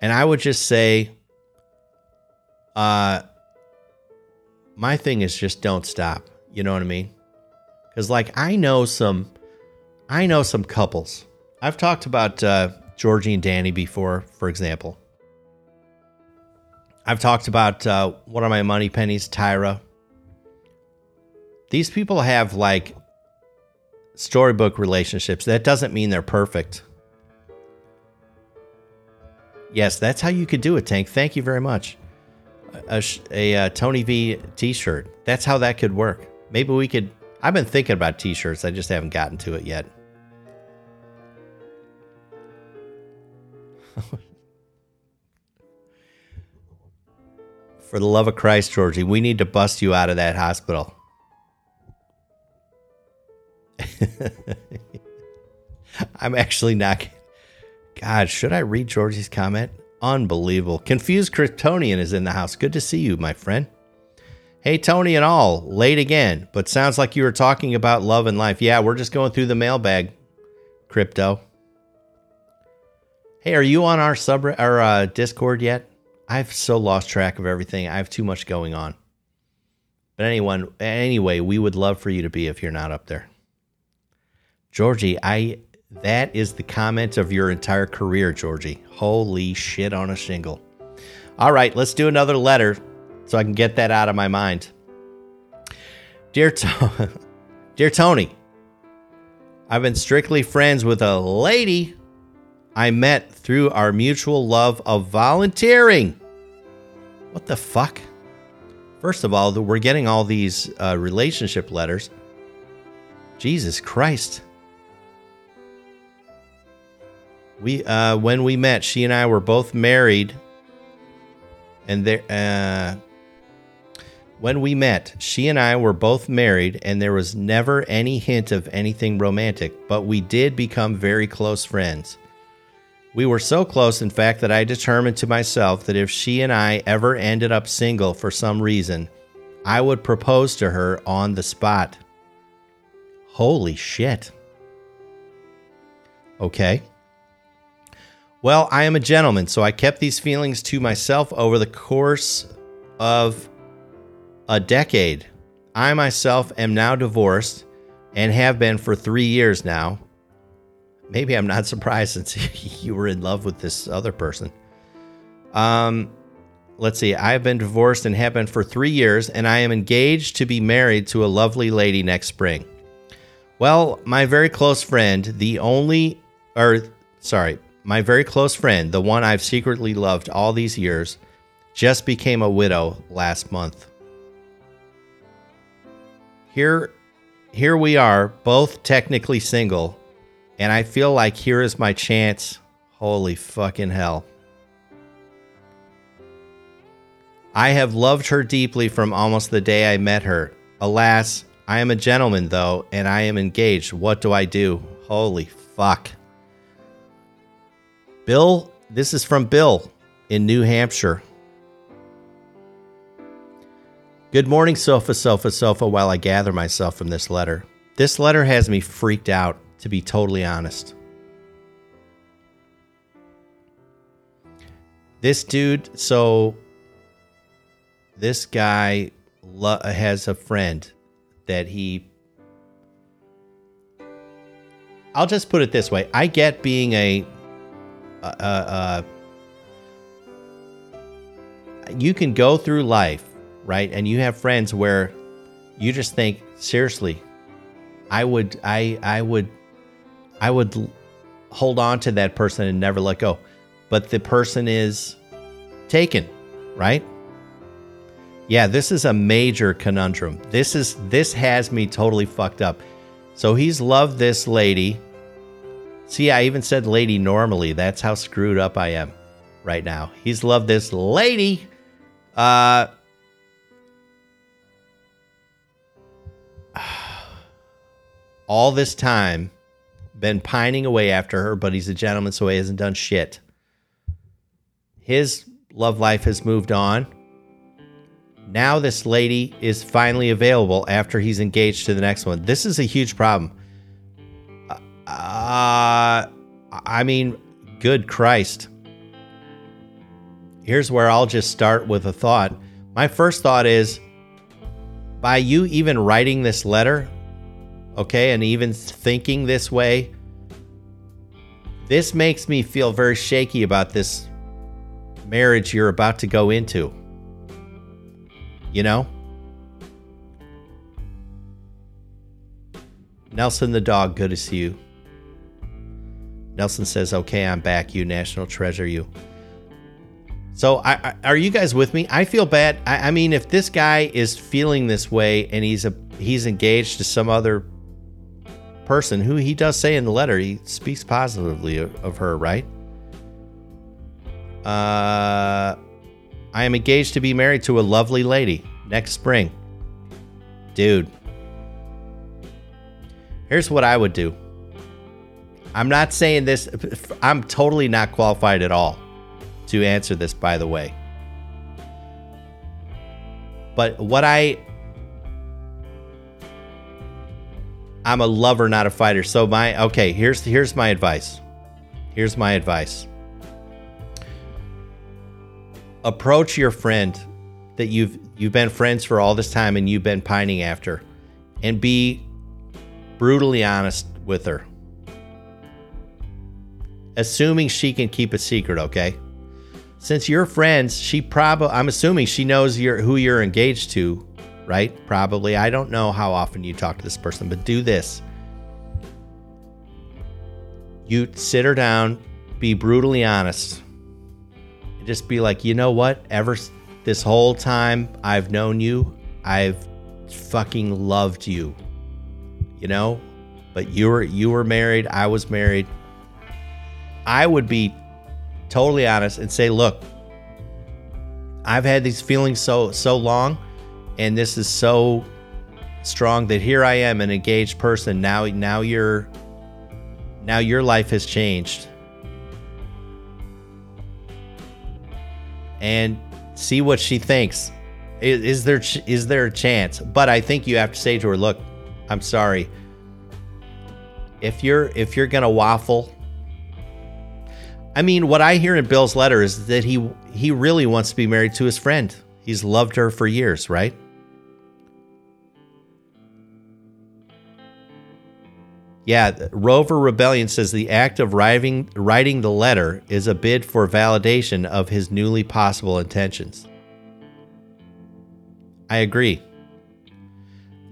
And I would just say, uh, my thing is just don't stop. You know what I mean? Because like I know some, I know some couples. I've talked about uh, Georgie and Danny before, for example. I've talked about uh, one of my money pennies, Tyra. These people have like storybook relationships. That doesn't mean they're perfect. Yes, that's how you could do it, Tank. Thank you very much. A, a, a, uh, Tony V t-shirt. That's how that could work. Maybe we could. I've been thinking about t-shirts. I just haven't gotten to it yet. For the love of Christ, Georgie, we need to bust you out of that hospital. I'm actually not. God, should I read Georgie's comment? Unbelievable. Confused Kryptonian is in the house. Good to see you, my friend. Hey, Tony and all, late again, but sounds like you were talking about love and life. Yeah, we're just going through the mailbag, crypto. Hey, are you on our sub or uh, Discord yet? I've so lost track of everything. I have too much going on. But anyone, anyway, we would love for you to be if you're not up there. Georgie, I that is the comment of your entire career, Georgie. Holy shit on a shingle. All right, let's do another letter so I can get that out of my mind. Dear, to- Dear Tony, I've been strictly friends with a lady I met through our mutual love of volunteering. What the fuck? First of all, we're getting all these uh, relationship letters. Jesus Christ. We uh, when we met, she and I were both married, and there. Uh, when we met, she and I were both married, and there was never any hint of anything romantic, but we did become very close friends. We were so close, in fact, that I determined to myself that if she and I ever ended up single for some reason, I would propose to her on the spot. Holy shit. Okay. Well, I am a gentleman, so I kept these feelings to myself over the course of a decade. I myself am now divorced and have been for three years now. Maybe I'm not surprised since you were in love with this other person. Um, let's see. I have been divorced and have been for three years, and I am engaged to be married to a lovely lady next spring. Well, my very close friend, the only, or sorry, my very close friend, the one I've secretly loved all these years, just became a widow last month. Here here we are, both technically single, and I feel like here is my chance. Holy fucking hell. I have loved her deeply from almost the day I met her. Alas, I am a gentleman though, and I am engaged. What do I do? Holy fuck. Bill, this is from Bill in New Hampshire. Good morning, Sofa, Sofa, Sofa, while I gather myself from this letter. This letter has me freaked out, to be totally honest. This dude, so this guy lo- has a friend that he. I'll just put it this way I get being a uh, uh, you can go through life, right? And you have friends where you just think, seriously, I would, I, I would, I would hold on to that person and never let go. But the person is taken, right? Yeah, this is a major conundrum. This is this has me totally fucked up. So he's loved this lady See, I even said lady normally. That's how screwed up I am right now. He's loved this lady. Uh, all this time, been pining away after her, but he's a gentleman, so he hasn't done shit. His love life has moved on. Now, this lady is finally available after he's engaged to the next one. This is a huge problem. Uh, I mean, good Christ. Here's where I'll just start with a thought. My first thought is by you even writing this letter, okay, and even thinking this way, this makes me feel very shaky about this marriage you're about to go into. You know? Nelson the dog, good to see you. Nelson says, "Okay, I'm back. You national treasure, you." So, I, I, are you guys with me? I feel bad. I, I, mean, if this guy is feeling this way and he's a he's engaged to some other person who he does say in the letter, he speaks positively of, of her, right? Uh, I am engaged to be married to a lovely lady next spring, dude. Here's what I would do. I'm not saying this, I'm totally not qualified at all to answer this, by the way. But what I. I'm a lover, not a fighter. So my okay, here's here's my advice. Here's my advice. Approach your friend that you've you've been friends for all this time and you've been pining after and be brutally honest with her assuming she can keep a secret, okay? Since you're friends, she probably I'm assuming she knows you're who you're engaged to, right? Probably. I don't know how often you talk to this person, but do this. You sit her down, be brutally honest. And just be like, "You know what? Ever this whole time I've known you, I've fucking loved you." You know? But you were you were married, I was married I would be totally honest and say, look, I've had these feelings so so long, and this is so strong that here I am, an engaged person. Now now you're now your life has changed. And see what she thinks. Is, is there is there a chance? But I think you have to say to her, "Look, I'm sorry. If you're if you're gonna waffle I mean, what I hear in Bill's letter is that he he really wants to be married to his friend. He's loved her for years, right? Yeah, Rover Rebellion says the act of writing writing the letter is a bid for validation of his newly possible intentions. I agree.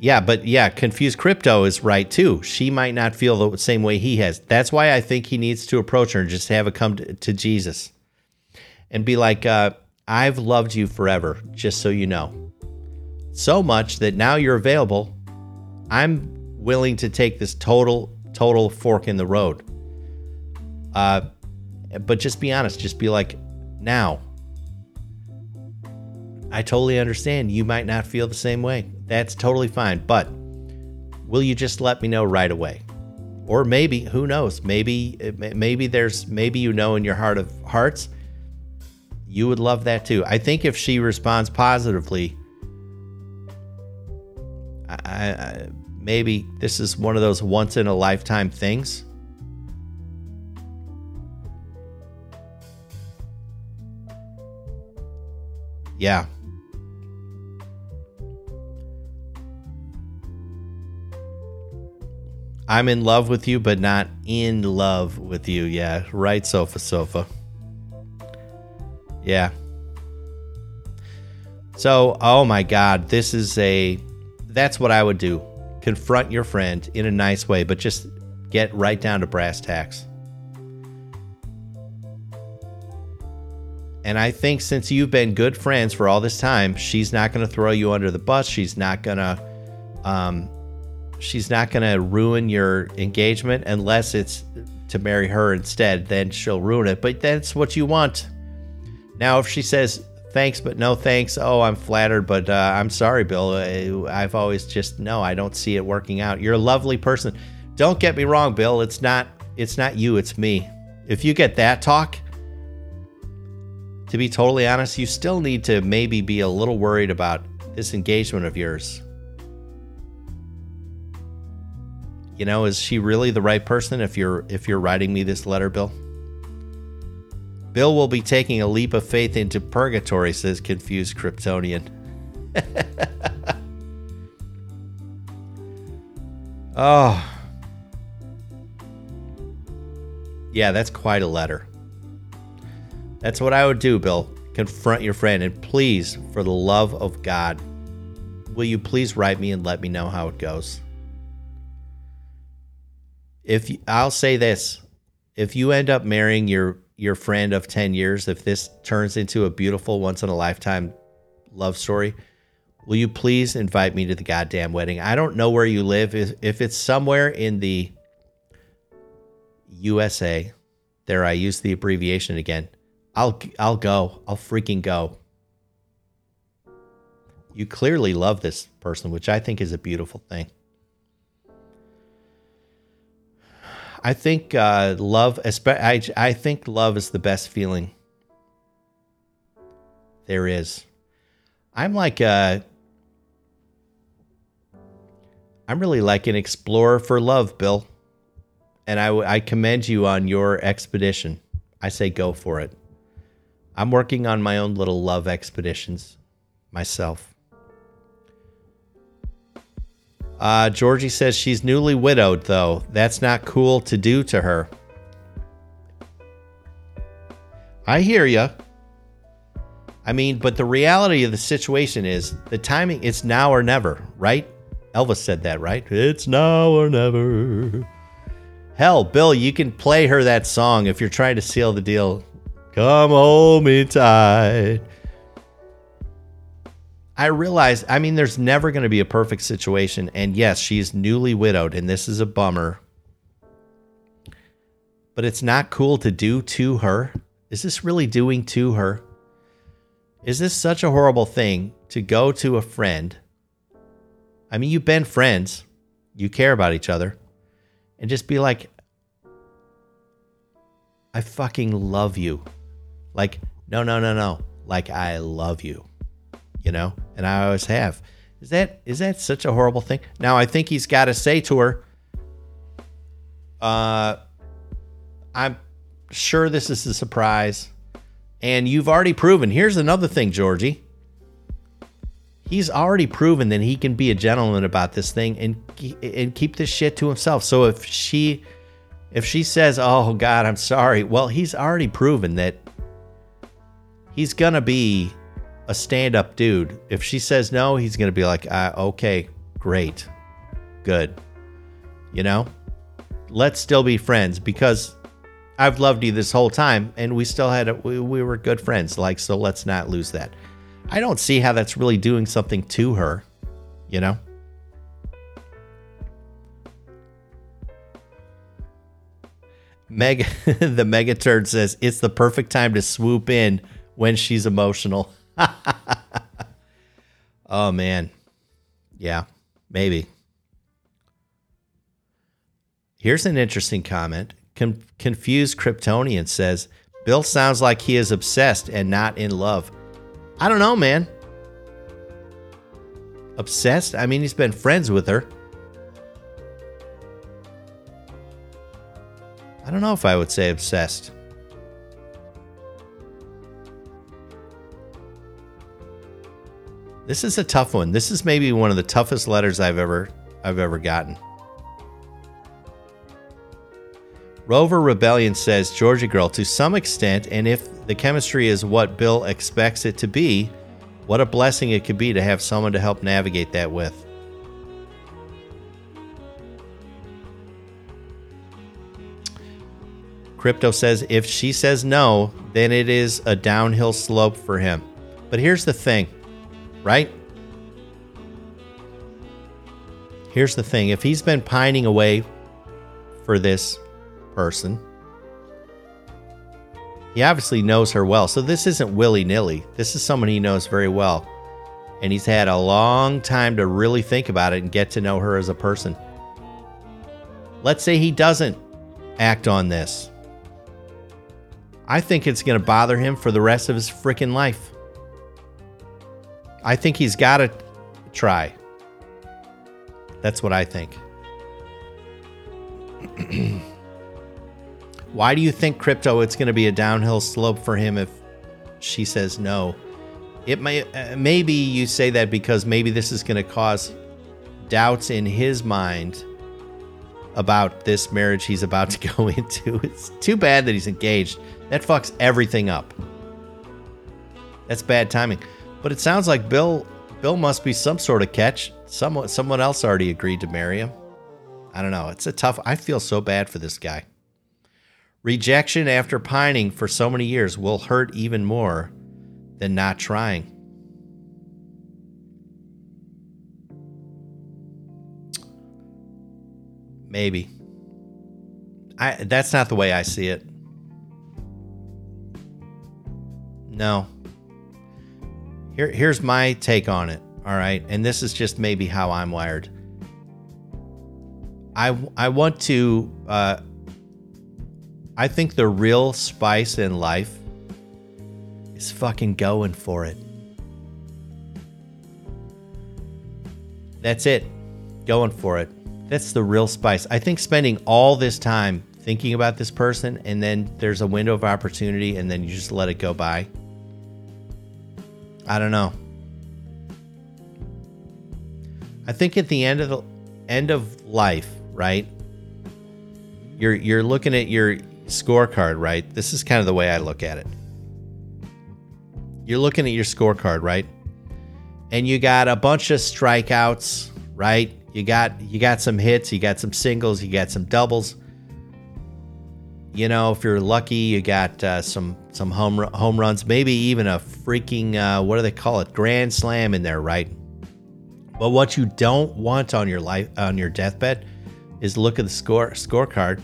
Yeah, but yeah, confused crypto is right too. She might not feel the same way he has. That's why I think he needs to approach her and just have a come to, to Jesus and be like, uh, I've loved you forever, just so you know. So much that now you're available. I'm willing to take this total, total fork in the road. Uh, but just be honest. Just be like, now. I totally understand. You might not feel the same way. That's totally fine. But will you just let me know right away? Or maybe, who knows? Maybe, maybe there's, maybe you know in your heart of hearts, you would love that too. I think if she responds positively, I, I, maybe this is one of those once in a lifetime things. Yeah, I'm in love with you, but not in love with you. Yeah, right, Sofa Sofa. Yeah. So, oh my God, this is a. That's what I would do. Confront your friend in a nice way, but just get right down to brass tacks. And I think since you've been good friends for all this time, she's not going to throw you under the bus. She's not going to um, she's not going to ruin your engagement unless it's to marry her instead. Then she'll ruin it. But that's what you want. Now, if she says thanks, but no thanks, oh, I'm flattered, but uh, I'm sorry, Bill. Uh, I've always just no, I don't see it working out. You're a lovely person. Don't get me wrong, Bill. It's not. It's not you. It's me. If you get that talk. To be totally honest, you still need to maybe be a little worried about this engagement of yours. You know, is she really the right person if you're if you're writing me this letter, Bill? Bill will be taking a leap of faith into purgatory, says confused Kryptonian. oh. Yeah, that's quite a letter. That's what I would do, Bill. Confront your friend, and please, for the love of God, will you please write me and let me know how it goes? If you, I'll say this, if you end up marrying your your friend of 10 years, if this turns into a beautiful once in a lifetime love story, will you please invite me to the goddamn wedding? I don't know where you live. If, if it's somewhere in the USA, there I use the abbreviation again. I'll I'll go. I'll freaking go. You clearly love this person, which I think is a beautiful thing. I think uh, love, I, I think love is the best feeling there is. I'm like a, uh, I'm really like an explorer for love, Bill. And I, I commend you on your expedition. I say go for it. I'm working on my own little love expeditions myself. Uh, Georgie says she's newly widowed, though. That's not cool to do to her. I hear you. I mean, but the reality of the situation is the timing, it's now or never, right? Elvis said that, right? It's now or never. Hell, Bill, you can play her that song if you're trying to seal the deal. Come hold me tight. I realize, I mean, there's never going to be a perfect situation. And yes, she's newly widowed, and this is a bummer. But it's not cool to do to her. Is this really doing to her? Is this such a horrible thing to go to a friend? I mean, you've been friends, you care about each other, and just be like, I fucking love you. Like, no, no, no, no. Like, I love you you know, and I always have. Is that is that such a horrible thing? Now I think he's got to say to her, uh, I'm sure this is a surprise, and you've already proven. Here's another thing, Georgie. He's already proven that he can be a gentleman about this thing and and keep this shit to himself. So if she if she says, "Oh God, I'm sorry," well, he's already proven that he's gonna be a stand up dude. If she says no, he's going to be like, uh, okay, great, good. You know, let's still be friends because I've loved you this whole time and we still had, a, we, we were good friends. Like, so let's not lose that. I don't see how that's really doing something to her, you know? Meg, the mega turd says it's the perfect time to swoop in when she's emotional. oh man. Yeah, maybe. Here's an interesting comment. Con- confused Kryptonian says, Bill sounds like he is obsessed and not in love. I don't know, man. Obsessed? I mean, he's been friends with her. I don't know if I would say obsessed. This is a tough one. This is maybe one of the toughest letters I've ever I've ever gotten. Rover Rebellion says, Georgia girl, to some extent, and if the chemistry is what Bill expects it to be, what a blessing it could be to have someone to help navigate that with. Crypto says, if she says no, then it is a downhill slope for him. But here's the thing right? Here's the thing if he's been pining away for this person, he obviously knows her well. So this isn't willy nilly. This is someone he knows very well. And he's had a long time to really think about it and get to know her as a person. Let's say he doesn't act on this. I think it's going to bother him for the rest of his freaking life. I think he's got to try. That's what I think. Why do you think crypto it's going to be a downhill slope for him if she says no? It may uh, maybe you say that because maybe this is going to cause doubts in his mind about this marriage he's about to go into. It's too bad that he's engaged. That fucks everything up. That's bad timing. But it sounds like Bill Bill must be some sort of catch. Someone someone else already agreed to marry him. I don't know. It's a tough. I feel so bad for this guy. Rejection after pining for so many years will hurt even more than not trying. Maybe. I that's not the way I see it. No. Here here's my take on it, all right? And this is just maybe how I'm wired. I I want to uh I think the real spice in life is fucking going for it. That's it. Going for it. That's the real spice. I think spending all this time thinking about this person and then there's a window of opportunity and then you just let it go by. I don't know. I think at the end of the end of life, right? You're you're looking at your scorecard, right? This is kind of the way I look at it. You're looking at your scorecard, right? And you got a bunch of strikeouts, right? You got you got some hits, you got some singles, you got some doubles. You know, if you're lucky, you got uh, some some home home runs, maybe even a freaking uh, what do they call it, grand slam in there, right? But what you don't want on your life on your deathbed is look at the score scorecard,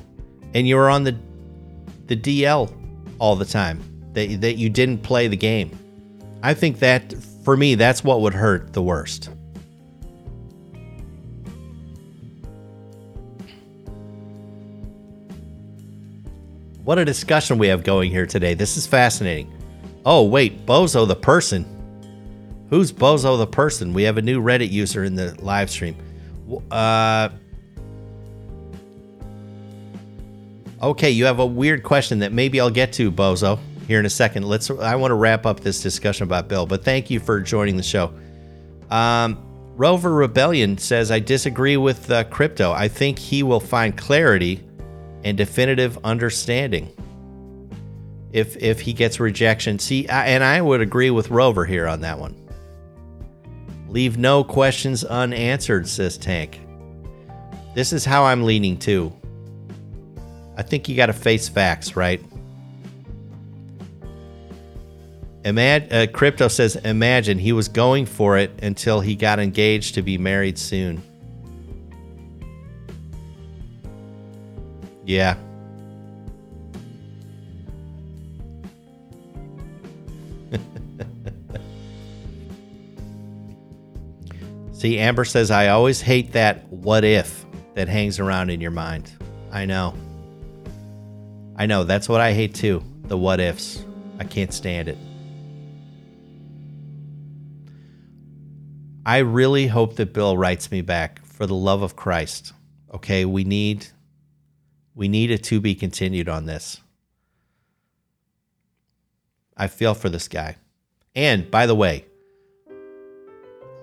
and you were on the the DL all the time. That that you didn't play the game. I think that for me, that's what would hurt the worst. What a discussion we have going here today. This is fascinating. Oh, wait, Bozo the person. Who's Bozo the person? We have a new Reddit user in the live stream. Uh, okay, you have a weird question that maybe I'll get to, Bozo, here in a second. Let's. I want to wrap up this discussion about Bill, but thank you for joining the show. Um, Rover Rebellion says, I disagree with uh, crypto. I think he will find clarity and definitive understanding. If if he gets rejection, see, I, and I would agree with Rover here on that one. Leave no questions unanswered, says Tank. This is how I'm leaning too. I think you got to face facts, right? Imag- uh, Crypto says, imagine he was going for it until he got engaged to be married soon. Yeah. See, Amber says, I always hate that what if that hangs around in your mind. I know. I know. That's what I hate too. The what ifs. I can't stand it. I really hope that Bill writes me back for the love of Christ. Okay, we need we need a to be continued on this. I feel for this guy. And by the way,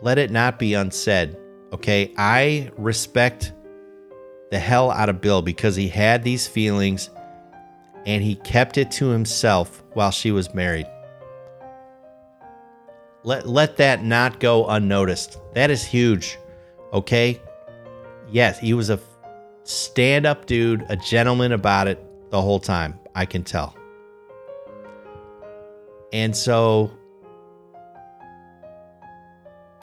let it not be unsaid. Okay, I respect the hell out of Bill because he had these feelings and he kept it to himself while she was married. Let let that not go unnoticed. That is huge. Okay? Yes, he was a stand up dude, a gentleman about it the whole time. I can tell. And so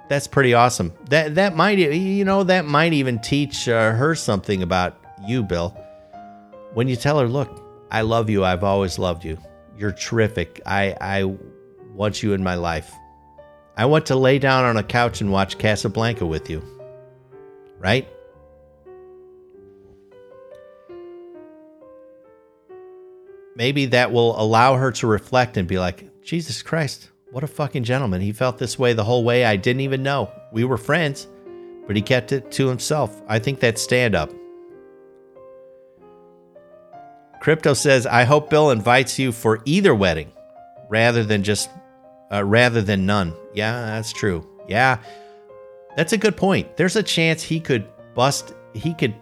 that's pretty awesome. That that might you know that might even teach uh, her something about you, Bill. When you tell her, "Look, I love you. I've always loved you. You're terrific. I I want you in my life. I want to lay down on a couch and watch Casablanca with you." Right? Maybe that will allow her to reflect and be like, Jesus Christ, what a fucking gentleman. He felt this way the whole way. I didn't even know. We were friends, but he kept it to himself. I think that's stand up. Crypto says, I hope Bill invites you for either wedding rather than just, uh, rather than none. Yeah, that's true. Yeah, that's a good point. There's a chance he could bust, he could,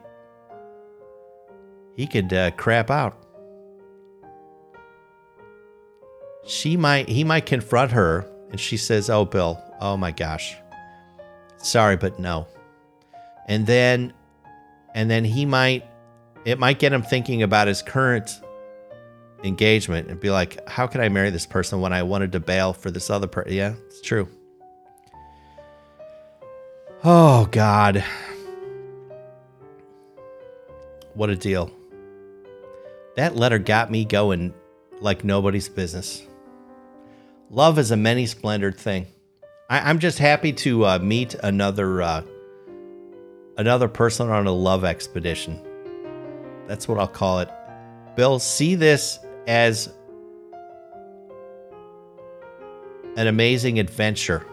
he could uh, crap out. She might, he might confront her and she says, Oh, Bill, oh my gosh. Sorry, but no. And then, and then he might, it might get him thinking about his current engagement and be like, how can I marry this person when I wanted to bail for this other person? Yeah, it's true. Oh, God. What a deal. That letter got me going like nobody's business. Love is a many splendored thing. I, am just happy to uh, meet another uh, another person on a love expedition. That's what I'll call it. Bill, see this as an amazing adventure.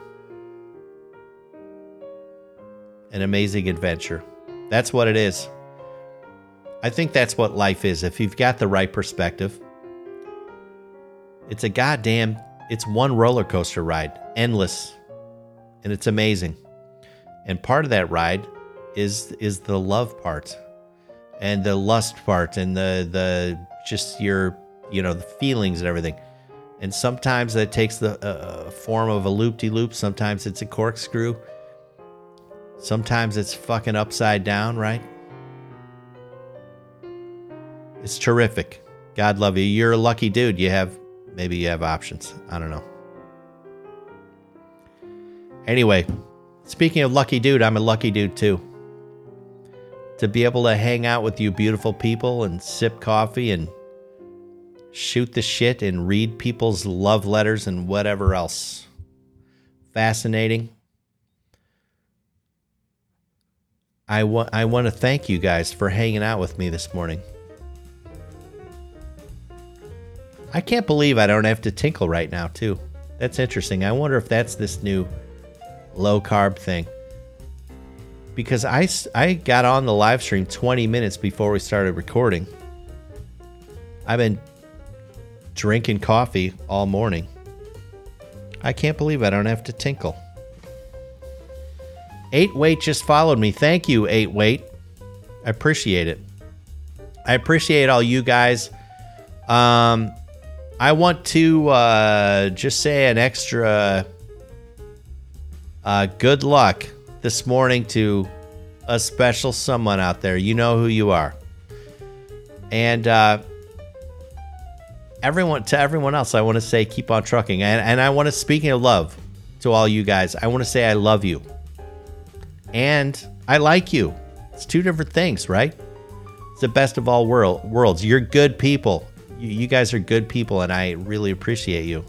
An amazing adventure. That's what it is. I think that's what life is. If you've got the right perspective, it's a goddamn, it's one roller coaster ride, endless, and it's amazing. And part of that ride is is the love part and the lust part and the the just your you know the feelings and everything. And sometimes that takes the uh, form of a loop-de-loop. Sometimes it's a corkscrew. Sometimes it's fucking upside down right? It's terrific. God love you. You're a lucky dude. You have maybe you have options i don't know anyway speaking of lucky dude i'm a lucky dude too to be able to hang out with you beautiful people and sip coffee and shoot the shit and read people's love letters and whatever else. Fascinating. I, wa- I want to thank you guys for hanging out with me this morning. I can't believe I don't have to tinkle right now, too. That's interesting. I wonder if that's this new low carb thing because I, I got on the live stream 20 minutes before we started recording. I've been drinking coffee all morning. I can't believe I don't have to tinkle. 8 Weight just followed me. Thank you, 8 Weight. I appreciate it. I appreciate all you guys. Um, I want to uh, just say an extra uh, good luck this morning to a special someone out there. You know who you are. And uh, everyone to everyone else, I want to say keep on trucking. And, and I want to speaking of love to all you guys, I want to say I love you. And I like you. It's two different things, right? It's the best of all world worlds. You're good people. You, guys are good people, and I really appreciate you.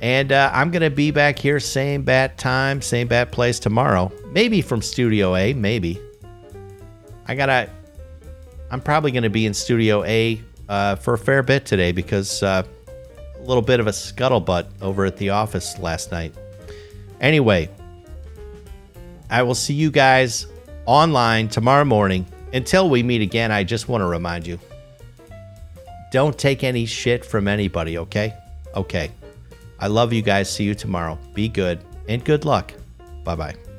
And uh, I'm going to be back here, same bat time, same bat place tomorrow. Maybe from Studio A, maybe. I got to, I'm probably going to be in Studio A uh, for a fair bit today because uh, a little bit of a scuttlebutt over at the office last night. Anyway, I will see you guys online tomorrow morning. Until we meet again, I just want to remind you don't take any shit from anybody, okay? Okay. I love you guys. See you tomorrow. Be good and good luck. Bye bye.